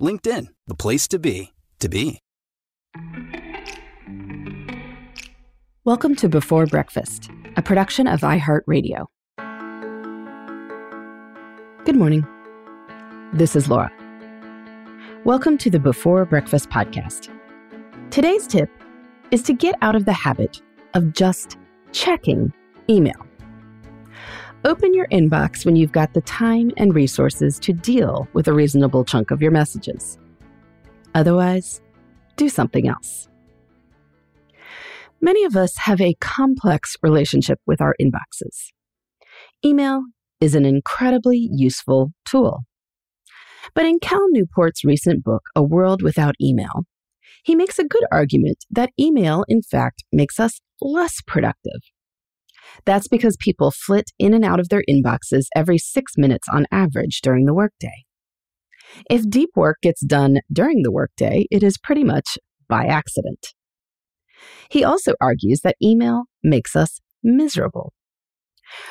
LinkedIn, the place to be, to be. Welcome to Before Breakfast, a production of iHeartRadio. Good morning. This is Laura. Welcome to the Before Breakfast podcast. Today's tip is to get out of the habit of just checking email. Open your inbox when you've got the time and resources to deal with a reasonable chunk of your messages. Otherwise, do something else. Many of us have a complex relationship with our inboxes. Email is an incredibly useful tool. But in Cal Newport's recent book, A World Without Email, he makes a good argument that email, in fact, makes us less productive. That's because people flit in and out of their inboxes every six minutes on average during the workday. If deep work gets done during the workday, it is pretty much by accident. He also argues that email makes us miserable.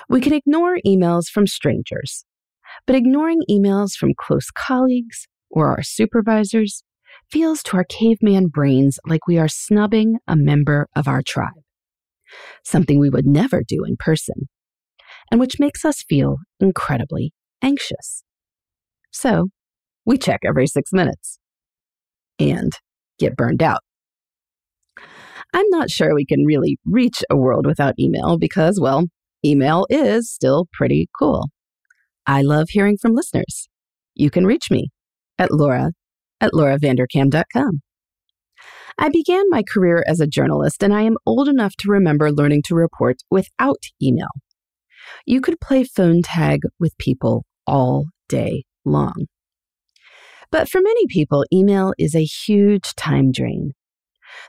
We can ignore emails from strangers, but ignoring emails from close colleagues or our supervisors feels to our caveman brains like we are snubbing a member of our tribe, something we would never do in person, and which makes us feel incredibly anxious. So, we check every six minutes and get burned out. I'm not sure we can really reach a world without email because, well, email is still pretty cool. I love hearing from listeners. You can reach me at laura at lauravanderkam.com. I began my career as a journalist, and I am old enough to remember learning to report without email. You could play phone tag with people all day long. But for many people, email is a huge time drain.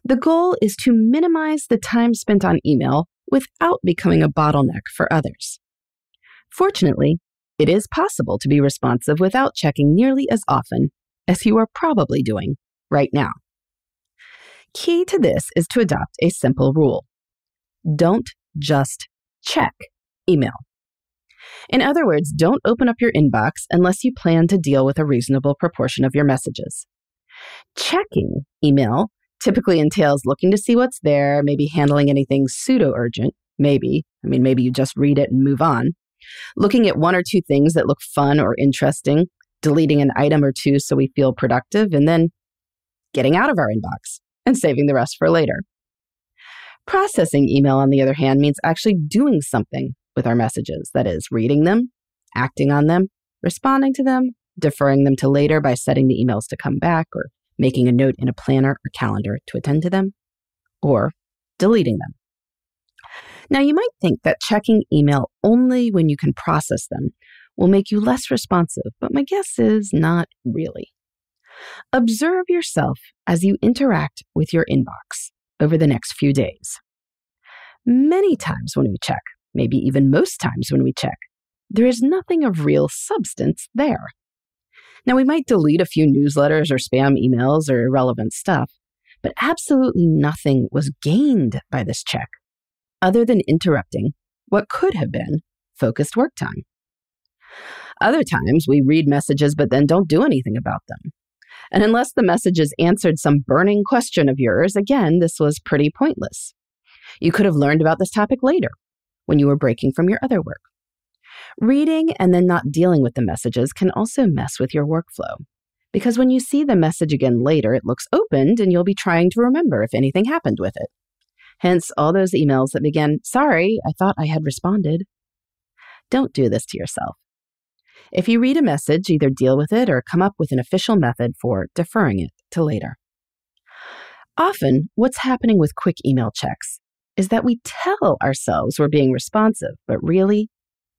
The goal is to minimize the time spent on email without becoming a bottleneck for others. Fortunately, it is possible to be responsive without checking nearly as often as you are probably doing right now. Key to this is to adopt a simple rule don't just check email. In other words, don't open up your inbox unless you plan to deal with a reasonable proportion of your messages. Checking email typically entails looking to see what's there, maybe handling anything pseudo urgent, maybe. I mean, maybe you just read it and move on. Looking at one or two things that look fun or interesting, deleting an item or two so we feel productive, and then getting out of our inbox and saving the rest for later. Processing email, on the other hand, means actually doing something with our messages that is, reading them, acting on them, responding to them, deferring them to later by setting the emails to come back, or making a note in a planner or calendar to attend to them, or deleting them. Now, you might think that checking email only when you can process them will make you less responsive, but my guess is not really. Observe yourself as you interact with your inbox over the next few days. Many times when we check, maybe even most times when we check, there is nothing of real substance there. Now, we might delete a few newsletters or spam emails or irrelevant stuff, but absolutely nothing was gained by this check other than interrupting what could have been focused work time. Other times, we read messages but then don't do anything about them. And unless the messages answered some burning question of yours, again, this was pretty pointless. You could have learned about this topic later when you were breaking from your other work. Reading and then not dealing with the messages can also mess with your workflow. Because when you see the message again later, it looks opened and you'll be trying to remember if anything happened with it. Hence, all those emails that begin, Sorry, I thought I had responded. Don't do this to yourself. If you read a message, either deal with it or come up with an official method for deferring it to later. Often, what's happening with quick email checks is that we tell ourselves we're being responsive, but really,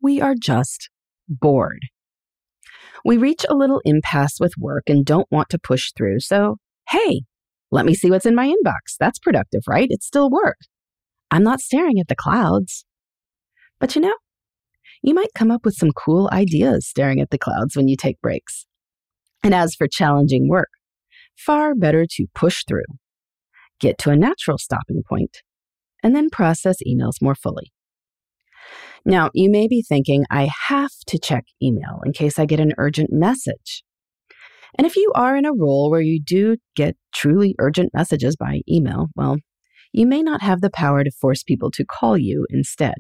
we are just bored. We reach a little impasse with work and don't want to push through, so hey, let me see what's in my inbox. That's productive, right? It's still work. I'm not staring at the clouds. But you know, you might come up with some cool ideas staring at the clouds when you take breaks. And as for challenging work, far better to push through, get to a natural stopping point, and then process emails more fully. Now, you may be thinking, I have to check email in case I get an urgent message. And if you are in a role where you do get truly urgent messages by email, well, you may not have the power to force people to call you instead.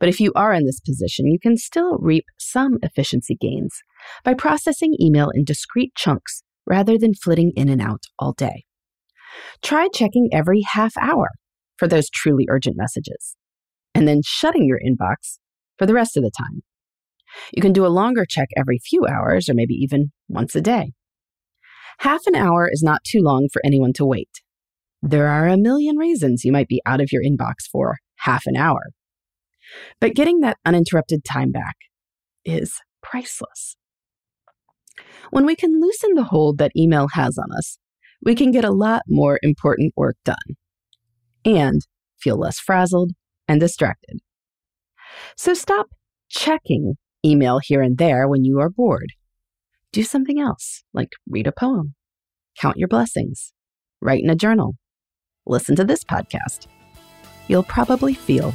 But if you are in this position, you can still reap some efficiency gains by processing email in discrete chunks rather than flitting in and out all day. Try checking every half hour for those truly urgent messages, and then shutting your inbox for the rest of the time. You can do a longer check every few hours or maybe even once a day. Half an hour is not too long for anyone to wait. There are a million reasons you might be out of your inbox for half an hour. But getting that uninterrupted time back is priceless. When we can loosen the hold that email has on us, we can get a lot more important work done and feel less frazzled and distracted. So stop checking email here and there when you are bored. Do something else, like read a poem, count your blessings, write in a journal, listen to this podcast. You'll probably feel